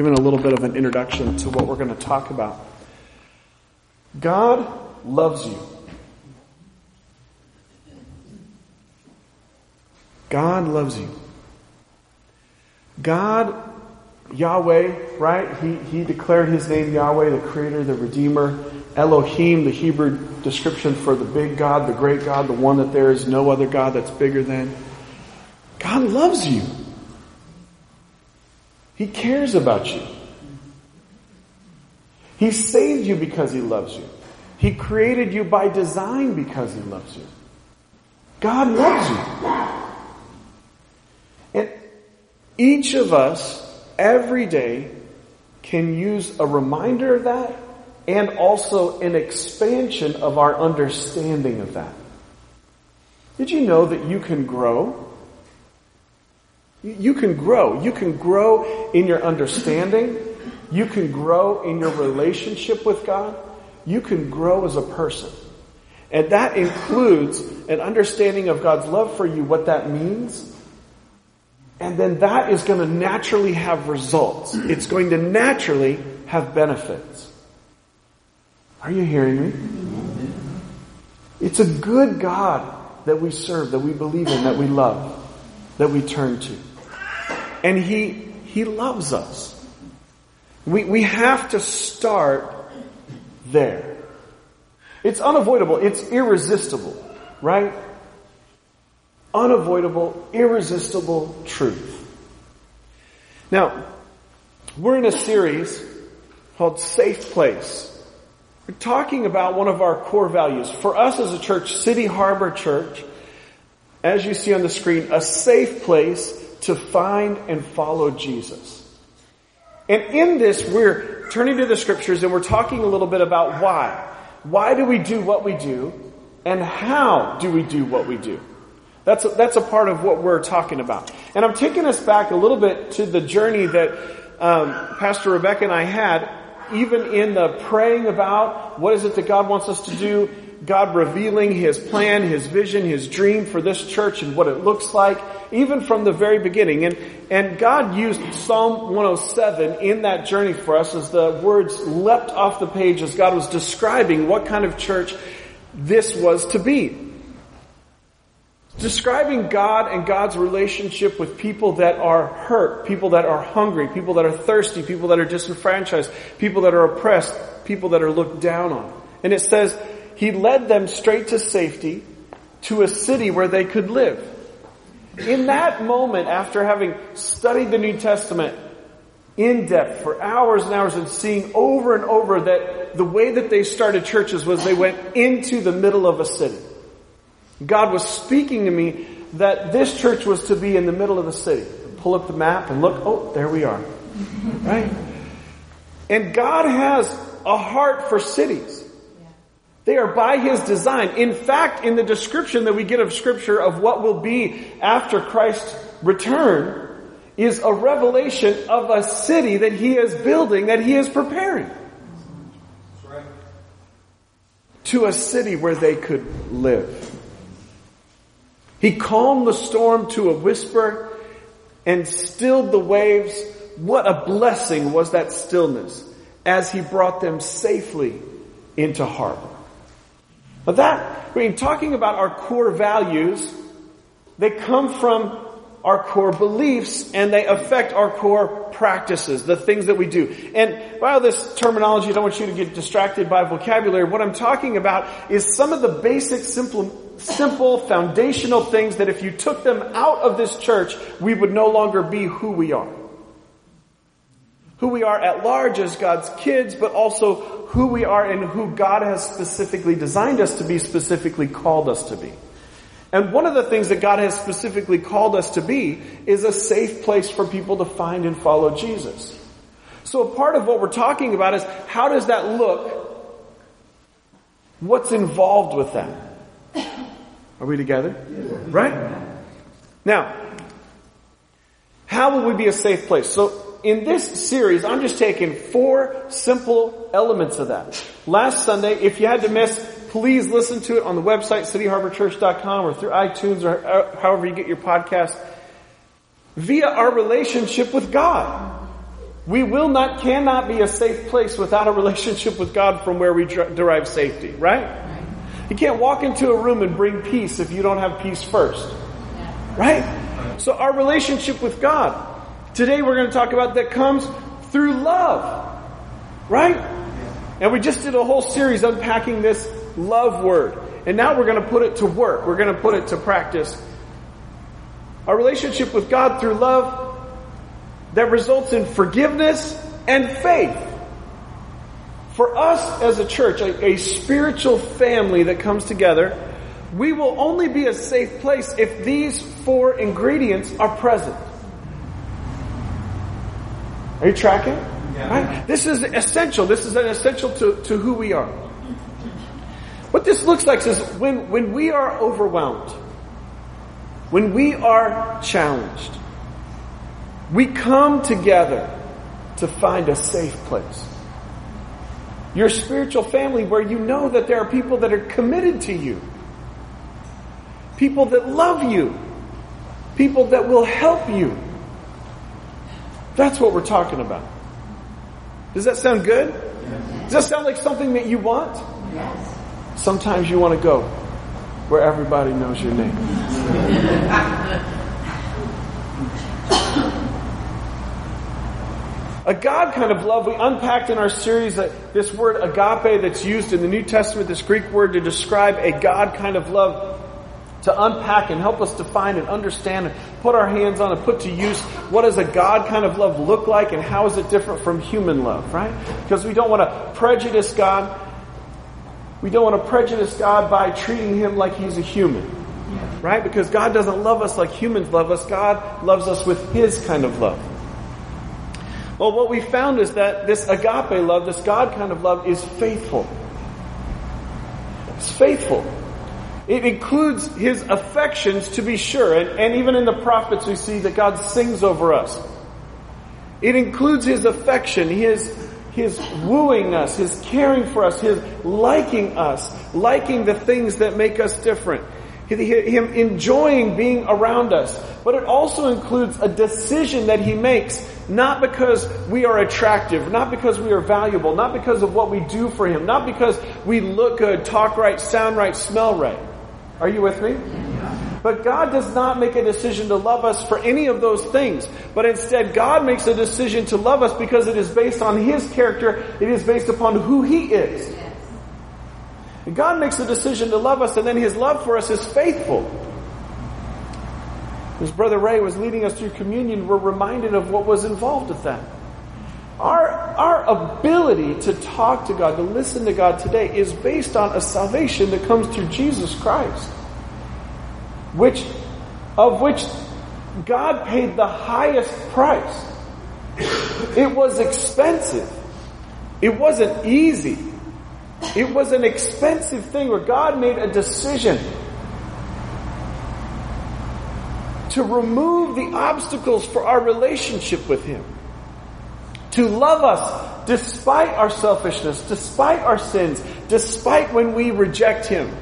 given a little bit of an introduction to what we're going to talk about. God loves you. God loves you. God, Yahweh, right? He, he declared his name Yahweh, the creator, the redeemer. Elohim, the Hebrew description for the big God, the great God, the one that there is no other God that's bigger than. God loves you. He cares about you. He saved you because He loves you. He created you by design because He loves you. God loves you. And each of us, every day, can use a reminder of that and also an expansion of our understanding of that. Did you know that you can grow? You can grow. You can grow in your understanding. You can grow in your relationship with God. You can grow as a person. And that includes an understanding of God's love for you, what that means. And then that is going to naturally have results. It's going to naturally have benefits. Are you hearing me? It's a good God that we serve, that we believe in, that we love, that we turn to. And He, He loves us. We, we have to start there. It's unavoidable. It's irresistible, right? Unavoidable, irresistible truth. Now, we're in a series called Safe Place. We're talking about one of our core values. For us as a church, City Harbor Church, as you see on the screen, a safe place to find and follow Jesus. And in this, we're turning to the scriptures and we're talking a little bit about why. Why do we do what we do? And how do we do what we do? That's a, that's a part of what we're talking about. And I'm taking us back a little bit to the journey that um, Pastor Rebecca and I had, even in the praying about what is it that God wants us to do, God revealing His plan, His vision, His dream for this church and what it looks like, even from the very beginning. And, and God used Psalm 107 in that journey for us as the words leapt off the page as God was describing what kind of church this was to be. Describing God and God's relationship with people that are hurt, people that are hungry, people that are thirsty, people that are disenfranchised, people that are oppressed, people that are looked down on. And it says, He led them straight to safety to a city where they could live. In that moment, after having studied the New Testament in depth for hours and hours and seeing over and over that the way that they started churches was they went into the middle of a city. God was speaking to me that this church was to be in the middle of the city. Pull up the map and look, oh, there we are. Right? And God has a heart for cities. They are by His design. In fact, in the description that we get of scripture of what will be after Christ's return is a revelation of a city that He is building, that He is preparing. To a city where they could live. He calmed the storm to a whisper and stilled the waves. What a blessing was that stillness as he brought them safely into harbor. But that, mean, talking about our core values, they come from our core beliefs and they affect our core practices, the things that we do. And by all this terminology, I don't want you to get distracted by vocabulary. What I'm talking about is some of the basic simple simple foundational things that if you took them out of this church, we would no longer be who we are. Who we are at large as God's kids, but also who we are and who God has specifically designed us to be, specifically called us to be. And one of the things that God has specifically called us to be is a safe place for people to find and follow Jesus. So a part of what we're talking about is how does that look? What's involved with that? Are we together? Right? Now, how will we be a safe place? So in this series, I'm just taking four simple elements of that. Last Sunday, if you had to miss, please listen to it on the website, cityharborchurch.com or through iTunes or however you get your podcast. Via our relationship with God. We will not, cannot be a safe place without a relationship with God from where we derive safety, right? You can't walk into a room and bring peace if you don't have peace first. Right? So our relationship with God. Today we're going to talk about that comes through love. Right? And we just did a whole series unpacking this love word. And now we're going to put it to work. We're going to put it to practice. Our relationship with God through love that results in forgiveness and faith. For us as a church, a, a, spiritual family that comes together, we will only be a safe place if these four ingredients are present. Are you tracking? Yeah. Right? This is essential. This is an essential to, to who we are. What this looks like is when, when we are overwhelmed, when we are challenged, we come together to find a safe place. Your spiritual family where you know that there are people that are committed to you. People that love you. People that will help you. That's what we're talking about. Does that sound good? Does that sound like something that you want? Yes. Sometimes you want to go where everybody knows your name. A God kind of love, we unpacked in our series that this word agape that's used in the New Testament, this Greek word to describe a God kind of love, to unpack and help us define and understand and put our hands on and put to use what does a God kind of love look like and how is it different from human love, right? Because we don't want to prejudice God. We don't want to prejudice God by treating Him like He's a human. Right? Because God doesn't love us like humans love us. God loves us with His kind of love. Well, what we found is that this agape love, this God kind of love, is faithful. It's faithful. It includes his affections to be sure. And, and even in the prophets we see that God sings over us. It includes his affection, his, his wooing us, his caring for us, his liking us, liking the things that make us different him enjoying being around us. But it also includes a decision that he makes, not because we are attractive, not because we are valuable, not because of what we do for him, not because we look good, talk right, sound right, smell right. Are you with me? But God does not make a decision to love us for any of those things. But instead, God makes a decision to love us because it is based on His character. It is based upon who He is. God makes a decision to love us and then His love for us is faithful. As Brother Ray was leading us through communion, we're reminded of what was involved with that. Our, our ability to talk to God, to listen to God today is based on a salvation that comes through Jesus Christ. Which, of which God paid the highest price. It was expensive. It wasn't easy. It was an expensive thing where God made a decision to remove the obstacles for our relationship with Him. To love us despite our selfishness, despite our sins, despite when we reject Him,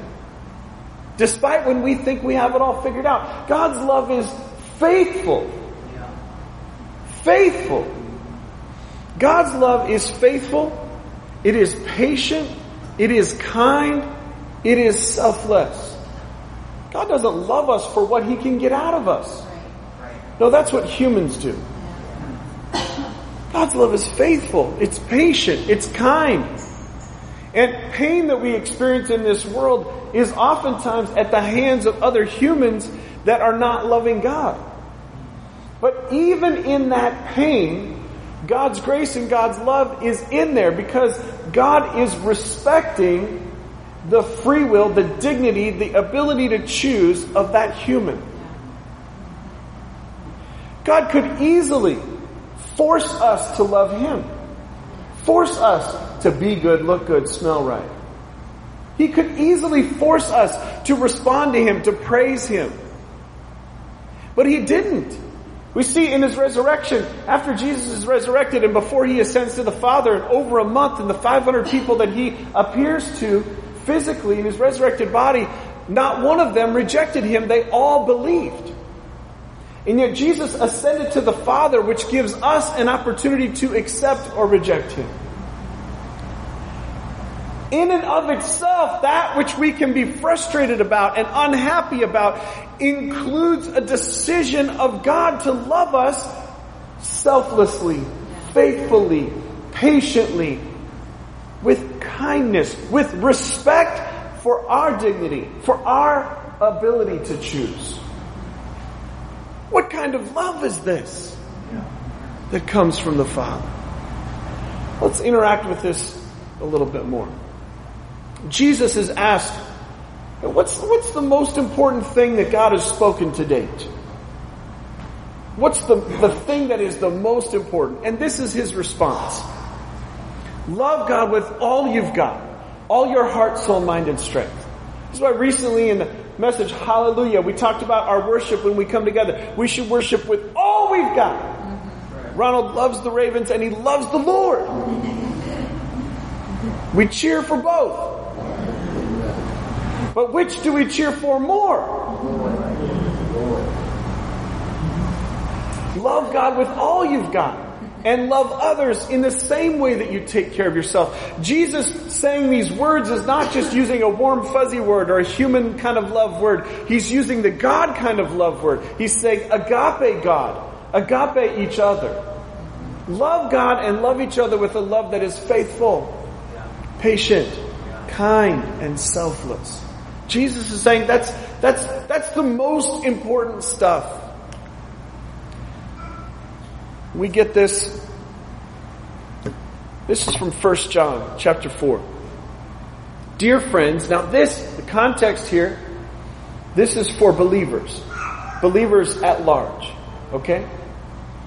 despite when we think we have it all figured out. God's love is faithful. Faithful. God's love is faithful. It is patient. It is kind. It is selfless. God doesn't love us for what He can get out of us. No, that's what humans do. God's love is faithful. It's patient. It's kind. And pain that we experience in this world is oftentimes at the hands of other humans that are not loving God. But even in that pain, God's grace and God's love is in there because God is respecting the free will, the dignity, the ability to choose of that human. God could easily force us to love Him, force us to be good, look good, smell right. He could easily force us to respond to Him, to praise Him. But He didn't. We see in his resurrection, after Jesus is resurrected and before he ascends to the Father, and over a month, and the 500 people that he appears to physically in his resurrected body, not one of them rejected him. They all believed. And yet Jesus ascended to the Father, which gives us an opportunity to accept or reject Him. In and of itself, that which we can be frustrated about and unhappy about includes a decision of God to love us selflessly, faithfully, patiently, with kindness, with respect for our dignity, for our ability to choose. What kind of love is this that comes from the Father? Let's interact with this a little bit more. Jesus is asked, what's, what's the most important thing that God has spoken to date? What's the, the thing that is the most important? And this is his response. Love God with all you've got. All your heart, soul, mind, and strength. This is why recently in the message, Hallelujah, we talked about our worship when we come together. We should worship with all we've got. Ronald loves the Ravens and he loves the Lord. We cheer for both. But which do we cheer for more? Love God with all you've got and love others in the same way that you take care of yourself. Jesus saying these words is not just using a warm fuzzy word or a human kind of love word. He's using the God kind of love word. He's saying agape God, agape each other. Love God and love each other with a love that is faithful, patient, kind, and selfless. Jesus is saying that's, that's, that's the most important stuff. We get this. This is from 1 John chapter 4. Dear friends, now this, the context here, this is for believers. Believers at large. Okay?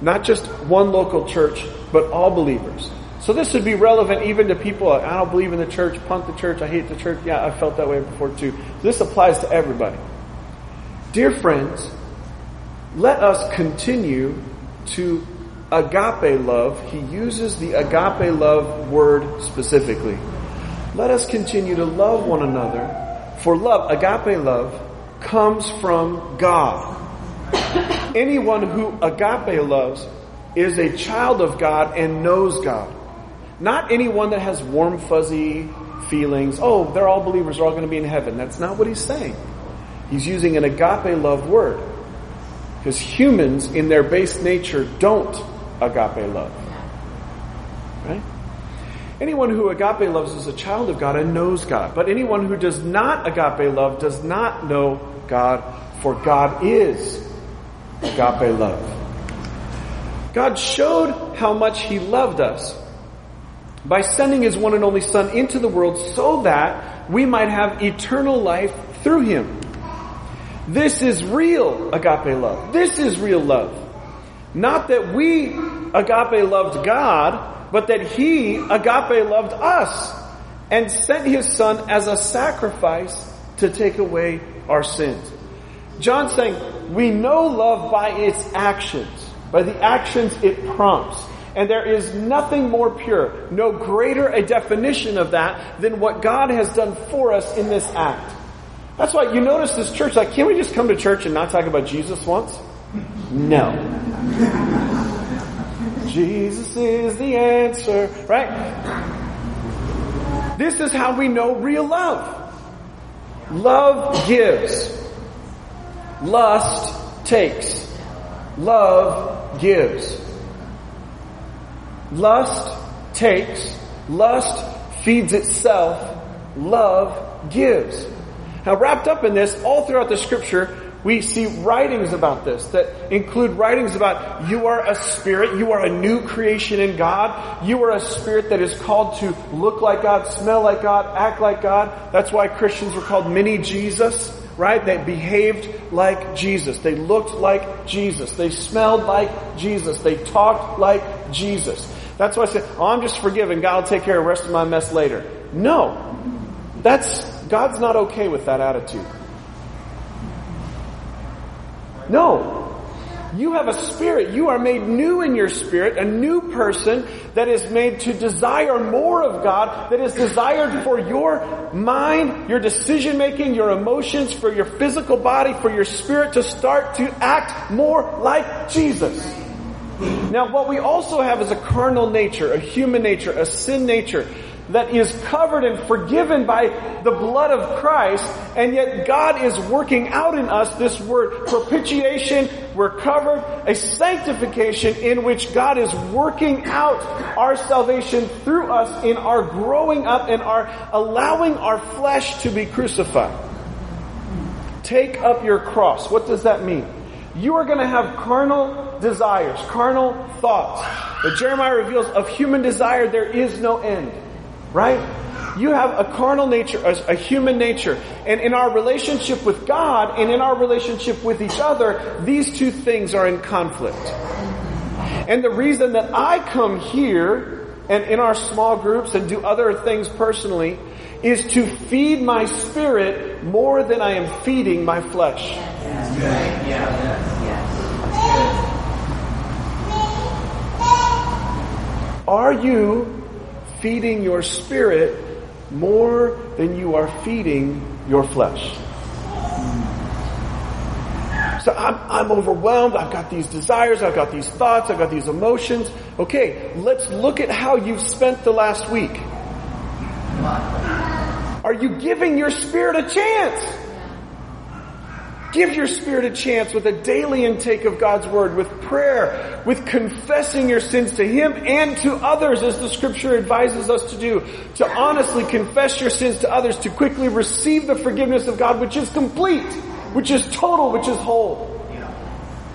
Not just one local church, but all believers. So this would be relevant even to people, I don't believe in the church, punk the church, I hate the church. Yeah, I felt that way before too. This applies to everybody. Dear friends, let us continue to agape love, he uses the agape love word specifically. Let us continue to love one another, for love, agape love, comes from God. Anyone who agape loves is a child of God and knows God. Not anyone that has warm, fuzzy feelings. Oh, they're all believers, they're all going to be in heaven. That's not what he's saying. He's using an agape love word. Because humans, in their base nature, don't agape love. Right? Anyone who agape loves is a child of God and knows God. But anyone who does not agape love does not know God, for God is agape love. God showed how much He loved us by sending His one and only Son into the world so that we might have eternal life through Him. This is real agape love. This is real love. Not that we agape loved God, but that He agape loved us and sent His Son as a sacrifice to take away our sins. John's saying, we know love by its actions, by the actions it prompts. And there is nothing more pure, no greater a definition of that than what God has done for us in this act. That's why you notice this church, like, can't we just come to church and not talk about Jesus once? No. Jesus is the answer, right? This is how we know real love. Love gives. Lust takes. Love gives. Lust takes. Lust feeds itself. Love gives. Now wrapped up in this, all throughout the scripture, we see writings about this that include writings about you are a spirit, you are a new creation in God, you are a spirit that is called to look like God, smell like God, act like God. That's why Christians were called mini Jesus, right? They behaved like Jesus. They looked like Jesus. They smelled like Jesus. They talked like Jesus. That's why I said, oh, I'm just forgiven. God will take care of the rest of my mess later. No. That's, God's not okay with that attitude. No. You have a spirit. You are made new in your spirit, a new person that is made to desire more of God, that is desired for your mind, your decision making, your emotions, for your physical body, for your spirit to start to act more like Jesus. Now what we also have is a carnal nature, a human nature, a sin nature that is covered and forgiven by the blood of Christ, and yet God is working out in us this word propitiation, we're covered, a sanctification in which God is working out our salvation through us in our growing up and our allowing our flesh to be crucified. Take up your cross. What does that mean? You are going to have carnal desires, carnal thoughts. But Jeremiah reveals of human desire there is no end. Right? You have a carnal nature, a, a, human nature. And in our relationship with God and in our relationship with each other, these two things are in conflict. And the reason that I come here and in our small groups and do other things personally is to feed my spirit more than I am feeding my flesh. Are you feeding your spirit more than you are feeding your flesh. So I'm, I'm overwhelmed. I've got these desires. I've got these thoughts. I've got these emotions. Okay, let's look at how you've spent the last week. Are you giving your spirit a chance? Give your spirit a chance with a daily intake of God's Word, with prayer, with confessing your sins to Him and to others as the Scripture advises us to do. To honestly confess your sins to others, to quickly receive the forgiveness of God which is complete, which is total, which is whole.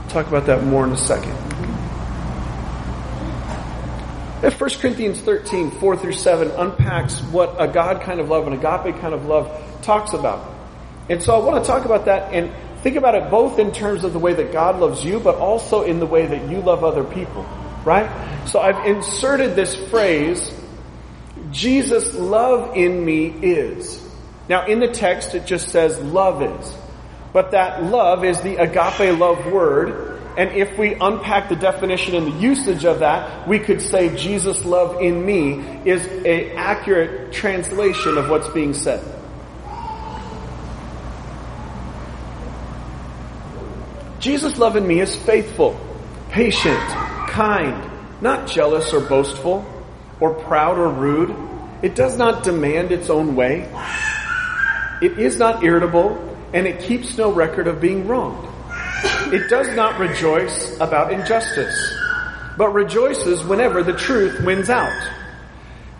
talk about that more in a second. If 1 Corinthians 13, 4 through 7 unpacks what a God kind of love, an agape kind of love talks about. And so I want to talk about that and Think about it both in terms of the way that God loves you, but also in the way that you love other people. Right? So I've inserted this phrase, Jesus love in me is. Now in the text it just says love is. But that love is the agape love word. And if we unpack the definition and the usage of that, we could say Jesus love in me is an accurate translation of what's being said. Jesus' love in me is faithful, patient, kind, not jealous or boastful, or proud or rude. It does not demand its own way. It is not irritable, and it keeps no record of being wronged. It does not rejoice about injustice, but rejoices whenever the truth wins out.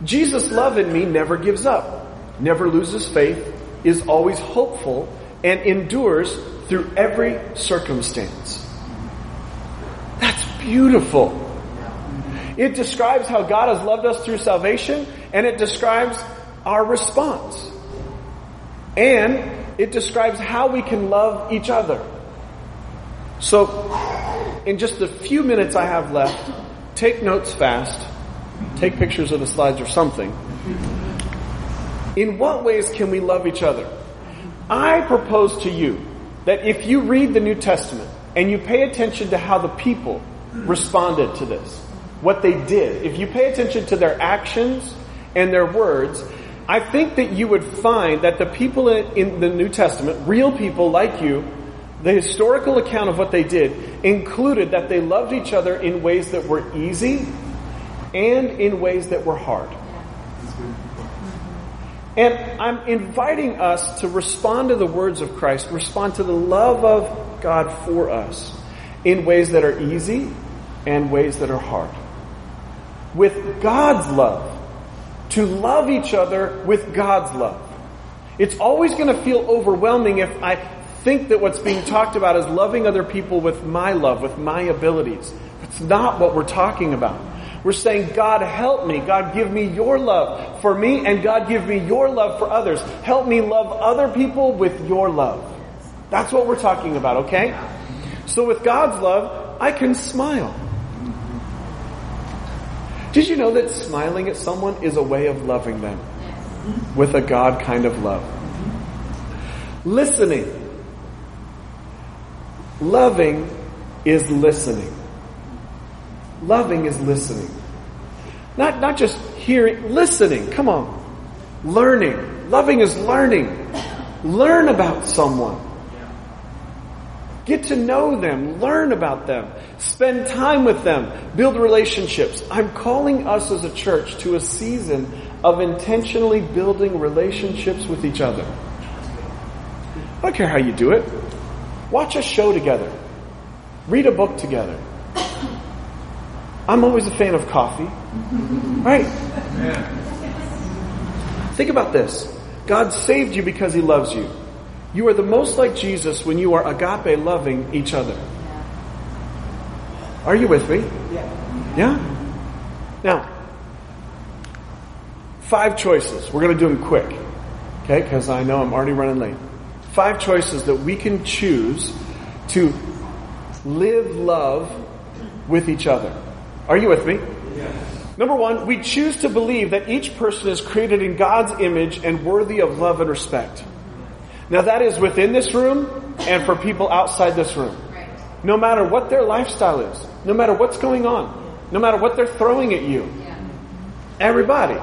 Jesus' love in me never gives up, never loses faith, is always hopeful, and endures through every circumstance. That's beautiful. It describes how God has loved us through salvation and it describes our response. And it describes how we can love each other. So, in just the few minutes I have left, take notes fast, take pictures of the slides or something. In what ways can we love each other? I propose to you that if you read the New Testament and you pay attention to how the people responded to this, what they did, if you pay attention to their actions and their words, I think that you would find that the people in the New Testament, real people like you, the historical account of what they did included that they loved each other in ways that were easy and in ways that were hard. And I'm inviting us to respond to the words of Christ, respond to the love of God for us in ways that are easy and ways that are hard. With God's love. To love each other with God's love. It's always going to feel overwhelming if I think that what's being talked about is loving other people with my love, with my abilities. That's not what we're talking about. We're saying, God help me. God give me your love for me and God give me your love for others. Help me love other people with your love. That's what we're talking about, okay? So with God's love, I can smile. Did you know that smiling at someone is a way of loving them with a God kind of love? Listening. Loving is listening. Loving is listening. Not, not just hearing, listening. Come on. Learning. Loving is learning. Learn about someone. Get to know them. Learn about them. Spend time with them. Build relationships. I'm calling us as a church to a season of intentionally building relationships with each other. I don't care how you do it. Watch a show together. Read a book together. I'm always a fan of coffee. Right? Think about this. God saved you because He loves you. You are the most like Jesus when you are agape loving each other. Are you with me? Yeah. Yeah? Now, five choices. We're going to do them quick. Okay? Because I know I'm already running late. Five choices that we can choose to live love with each other. Are you with me? Yes. Number one, we choose to believe that each person is created in God's image and worthy of love and respect. Now that is within this room and for people outside this room. No matter what their lifestyle is, no matter what's going on, no matter what they're throwing at you. Everybody.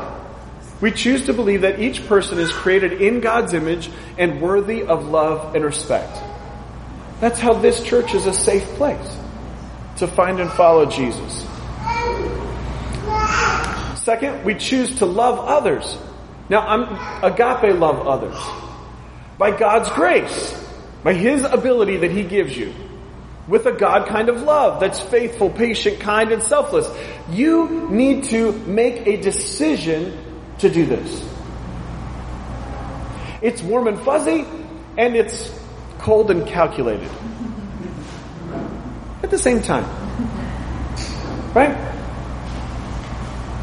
We choose to believe that each person is created in God's image and worthy of love and respect. That's how this church is a safe place to find and follow Jesus. Second, we choose to love others. Now, I'm agape love others by God's grace, by His ability that He gives you, with a God kind of love that's faithful, patient, kind, and selfless. You need to make a decision to do this. It's warm and fuzzy, and it's cold and calculated. At the same time. Right?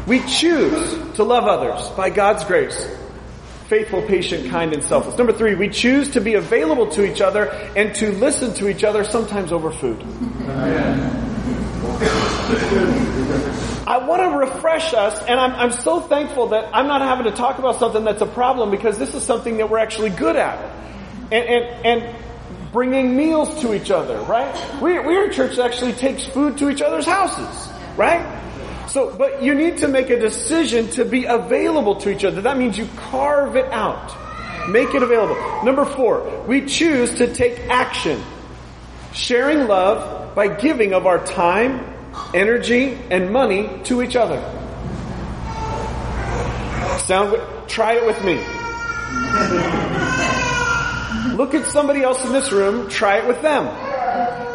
We choose to love others by God's grace faithful, patient, kind, and selfless. Number three, we choose to be available to each other and to listen to each other, sometimes over food. I want to refresh us, and I'm, I'm so thankful that I'm not having to talk about something that's a problem because this is something that we're actually good at. And, and, and bringing meals to each other, right? We, we're a church actually takes food to each other's houses, right? So, but you need to make a decision to be available to each other. That means you carve it out. Make it available. Number four, we choose to take action. Sharing love by giving of our time, energy, and money to each other. Sound, try it with me. Look at somebody else in this room, try it with them.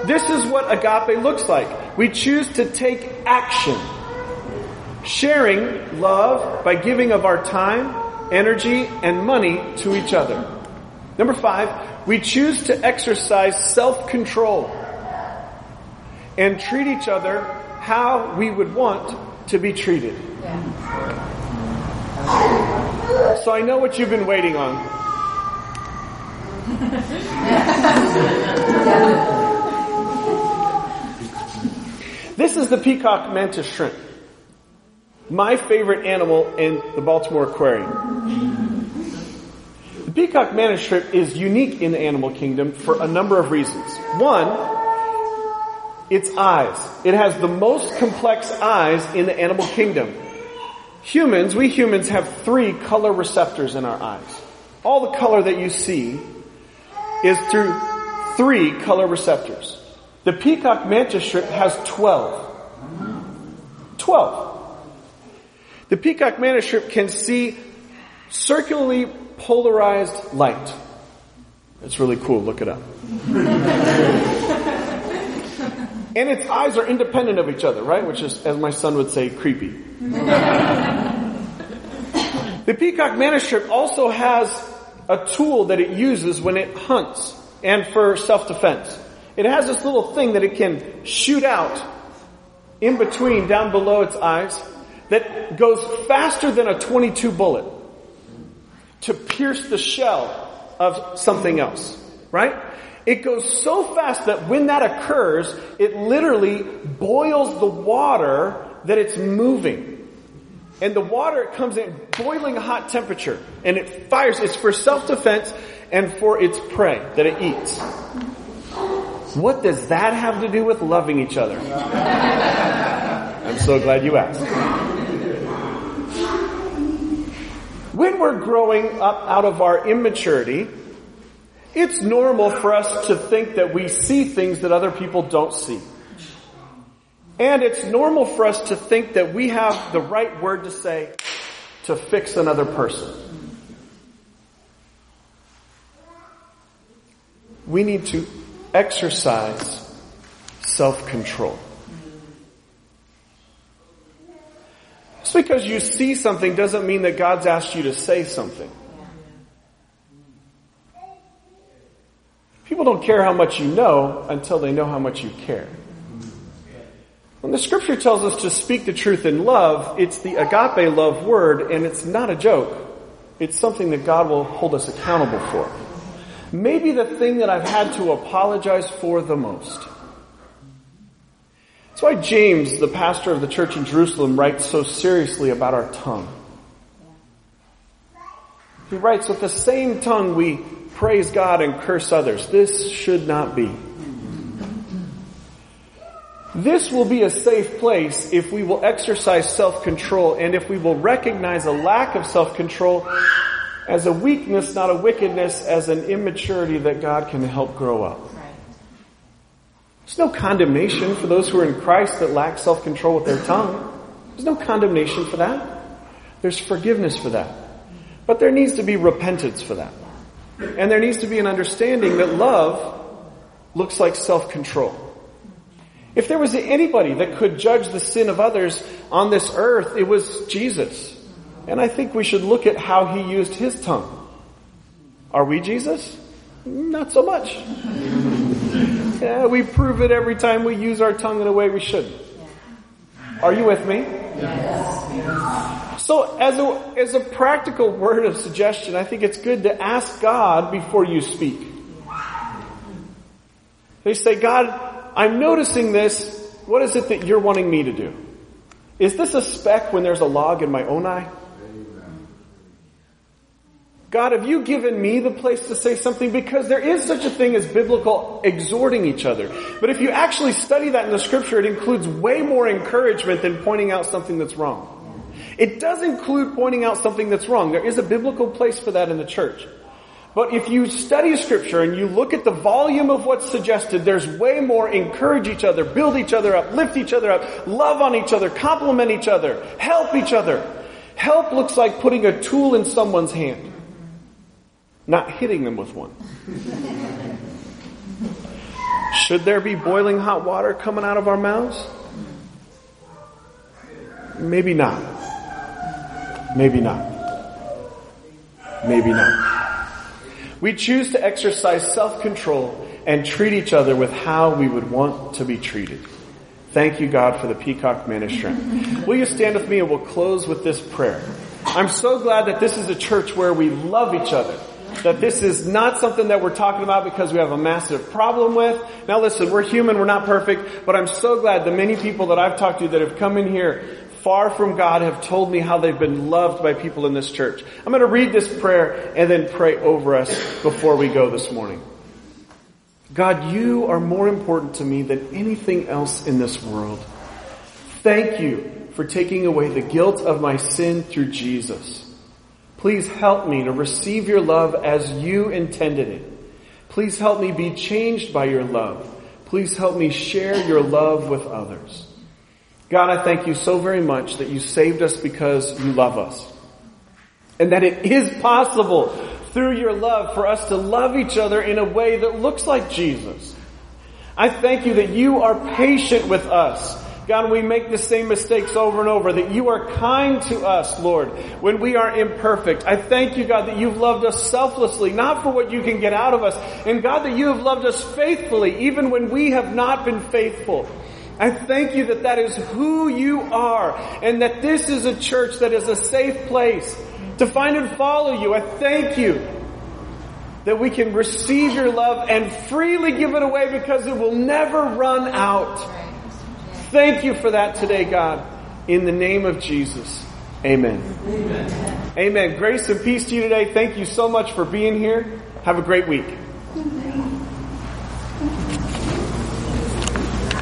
This is what agape looks like. We choose to take action. Sharing love by giving of our time, energy, and money to each other. Number five, we choose to exercise self-control and treat each other how we would want to be treated. So I know what you've been waiting on. this is the peacock mantis shrimp my favorite animal in the Baltimore Aquarium. The peacock mantis shrimp is unique in the animal kingdom for a number of reasons. One, its eyes. It has the most complex eyes in the animal kingdom. Humans, we humans have three color receptors in our eyes. All the color that you see is through three color receptors. The peacock mantis shrimp has 12. 12. The peacock mantis shrimp can see circularly polarized light. It's really cool. Look it up. and its eyes are independent of each other, right? Which is, as my son would say, creepy. the peacock mantis shrimp also has a tool that it uses when it hunts and for self-defense. It has this little thing that it can shoot out in between, down below its eyes, that goes faster than a 22 bullet to pierce the shell of something else, right? It goes so fast that when that occurs, it literally boils the water that it's moving. And the water comes in boiling hot temperature and it fires. It's for self-defense and for its prey that it eats. What does that have to do with loving each other? I'm so glad you asked. When we're growing up out of our immaturity, it's normal for us to think that we see things that other people don't see. And it's normal for us to think that we have the right word to say to fix another person. We need to exercise self-control. Just because you see something doesn't mean that God's asked you to say something. People don't care how much you know until they know how much you care. When the scripture tells us to speak the truth in love, it's the agape love word and it's not a joke. It's something that God will hold us accountable for. Maybe the thing that I've had to apologize for the most. That's why James, the pastor of the church in Jerusalem, writes so seriously about our tongue. He writes, with the same tongue we praise God and curse others. This should not be. This will be a safe place if we will exercise self-control and if we will recognize a lack of self-control as a weakness, not a wickedness, as an immaturity that God can help grow up. There's no condemnation for those who are in Christ that lack self-control with their tongue. There's no condemnation for that. There's forgiveness for that. But there needs to be repentance for that. And there needs to be an understanding that love looks like self-control. If there was anybody that could judge the sin of others on this earth, it was Jesus. And I think we should look at how he used his tongue. Are we Jesus? Not so much. yeah, we prove it every time we use our tongue in a way we shouldn't. Are you with me? Yes. So as a, as a practical word of suggestion, I think it's good to ask God before you speak. They say, God, I'm noticing this. What is it that you're wanting me to do? Is this a speck when there's a log in my own eye? God, have you given me the place to say something? Because there is such a thing as biblical exhorting each other. But if you actually study that in the scripture, it includes way more encouragement than pointing out something that's wrong. It does include pointing out something that's wrong. There is a biblical place for that in the church. But if you study scripture and you look at the volume of what's suggested, there's way more encourage each other, build each other up, lift each other up, love on each other, compliment each other, help each other. Help looks like putting a tool in someone's hand, not hitting them with one. Should there be boiling hot water coming out of our mouths? Maybe not. Maybe not. Maybe not. We choose to exercise self-control and treat each other with how we would want to be treated. Thank you, God, for the Peacock Ministry. Will you stand with me and we'll close with this prayer. I'm so glad that this is a church where we love each other. That this is not something that we're talking about because we have a massive problem with. Now listen, we're human, we're not perfect, but I'm so glad the many people that I've talked to that have come in here far from God have told me how they've been loved by people in this church. I'm going to read this prayer and then pray over us before we go this morning. God, you are more important to me than anything else in this world. Thank you for taking away the guilt of my sin through Jesus. Please help me to receive your love as you intended it. Please help me be changed by your love. Please help me share your love with others. God, I thank you so very much that you saved us because you love us. And that it is possible through your love for us to love each other in a way that looks like Jesus. I thank you that you are patient with us. God, we make the same mistakes over and over, that you are kind to us, Lord, when we are imperfect. I thank you, God, that you've loved us selflessly, not for what you can get out of us. And God, that you have loved us faithfully, even when we have not been faithful. I thank you that that is who you are and that this is a church that is a safe place to find and follow you. I thank you that we can receive your love and freely give it away because it will never run out. Thank you for that today, God. In the name of Jesus. Amen. Amen. Amen. Grace and peace to you today. Thank you so much for being here. Have a great week.